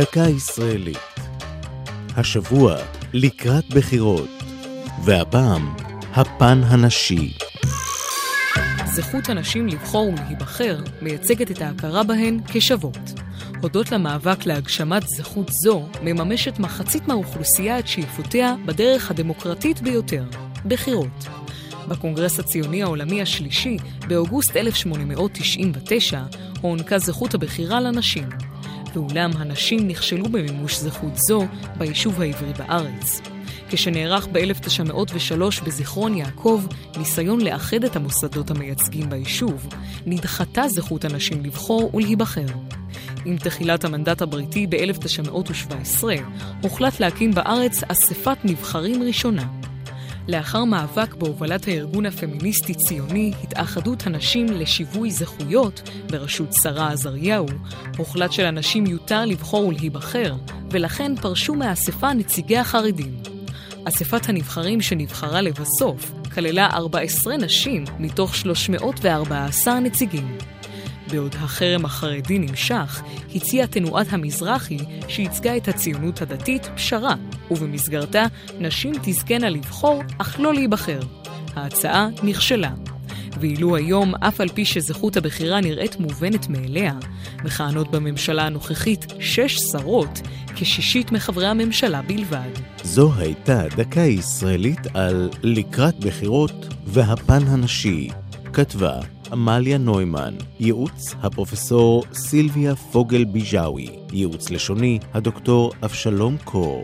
דקה ישראלית. השבוע לקראת בחירות, והפעם הפן הנשי. זכות הנשים לבחור ולהיבחר מייצגת את ההכרה בהן כשוות. הודות למאבק להגשמת זכות זו, מממשת מחצית מהאוכלוסייה את שאיפותיה בדרך הדמוקרטית ביותר, בחירות. בקונגרס הציוני העולמי השלישי, באוגוסט 1899, הוענקה זכות הבחירה לנשים. ואולם הנשים נכשלו במימוש זכות זו ביישוב העברי בארץ. כשנערך ב-1903 בזיכרון יעקב ניסיון לאחד את המוסדות המייצגים ביישוב, נדחתה זכות הנשים לבחור ולהיבחר. עם תחילת המנדט הבריטי ב-1917, הוחלט להקים בארץ אספת נבחרים ראשונה. לאחר מאבק בהובלת הארגון הפמיניסטי-ציוני, התאחדות הנשים לשיווי זכויות, בראשות שרה עזריהו, הוחלט שלנשים יותר לבחור ולהיבחר, ולכן פרשו מהאספה נציגי החרדים. אספת הנבחרים שנבחרה לבסוף כללה 14 נשים מתוך 314 נציגים. בעוד החרם החרדי נמשך, הציעה תנועת המזרחי, שייצגה את הציונות הדתית, פשרה, ובמסגרתה נשים תזכנה לבחור, אך לא להיבחר. ההצעה נכשלה. ואילו היום, אף על פי שזכות הבחירה נראית מובנת מאליה, מכהנות בממשלה הנוכחית שש שרות, כשישית מחברי הממשלה בלבד. זו הייתה דקה ישראלית על לקראת בחירות והפן הנשי. כתבה עמליה נוימן, ייעוץ הפרופסור סילביה פוגל ביג'אווי, ייעוץ לשוני הדוקטור אבשלום קור.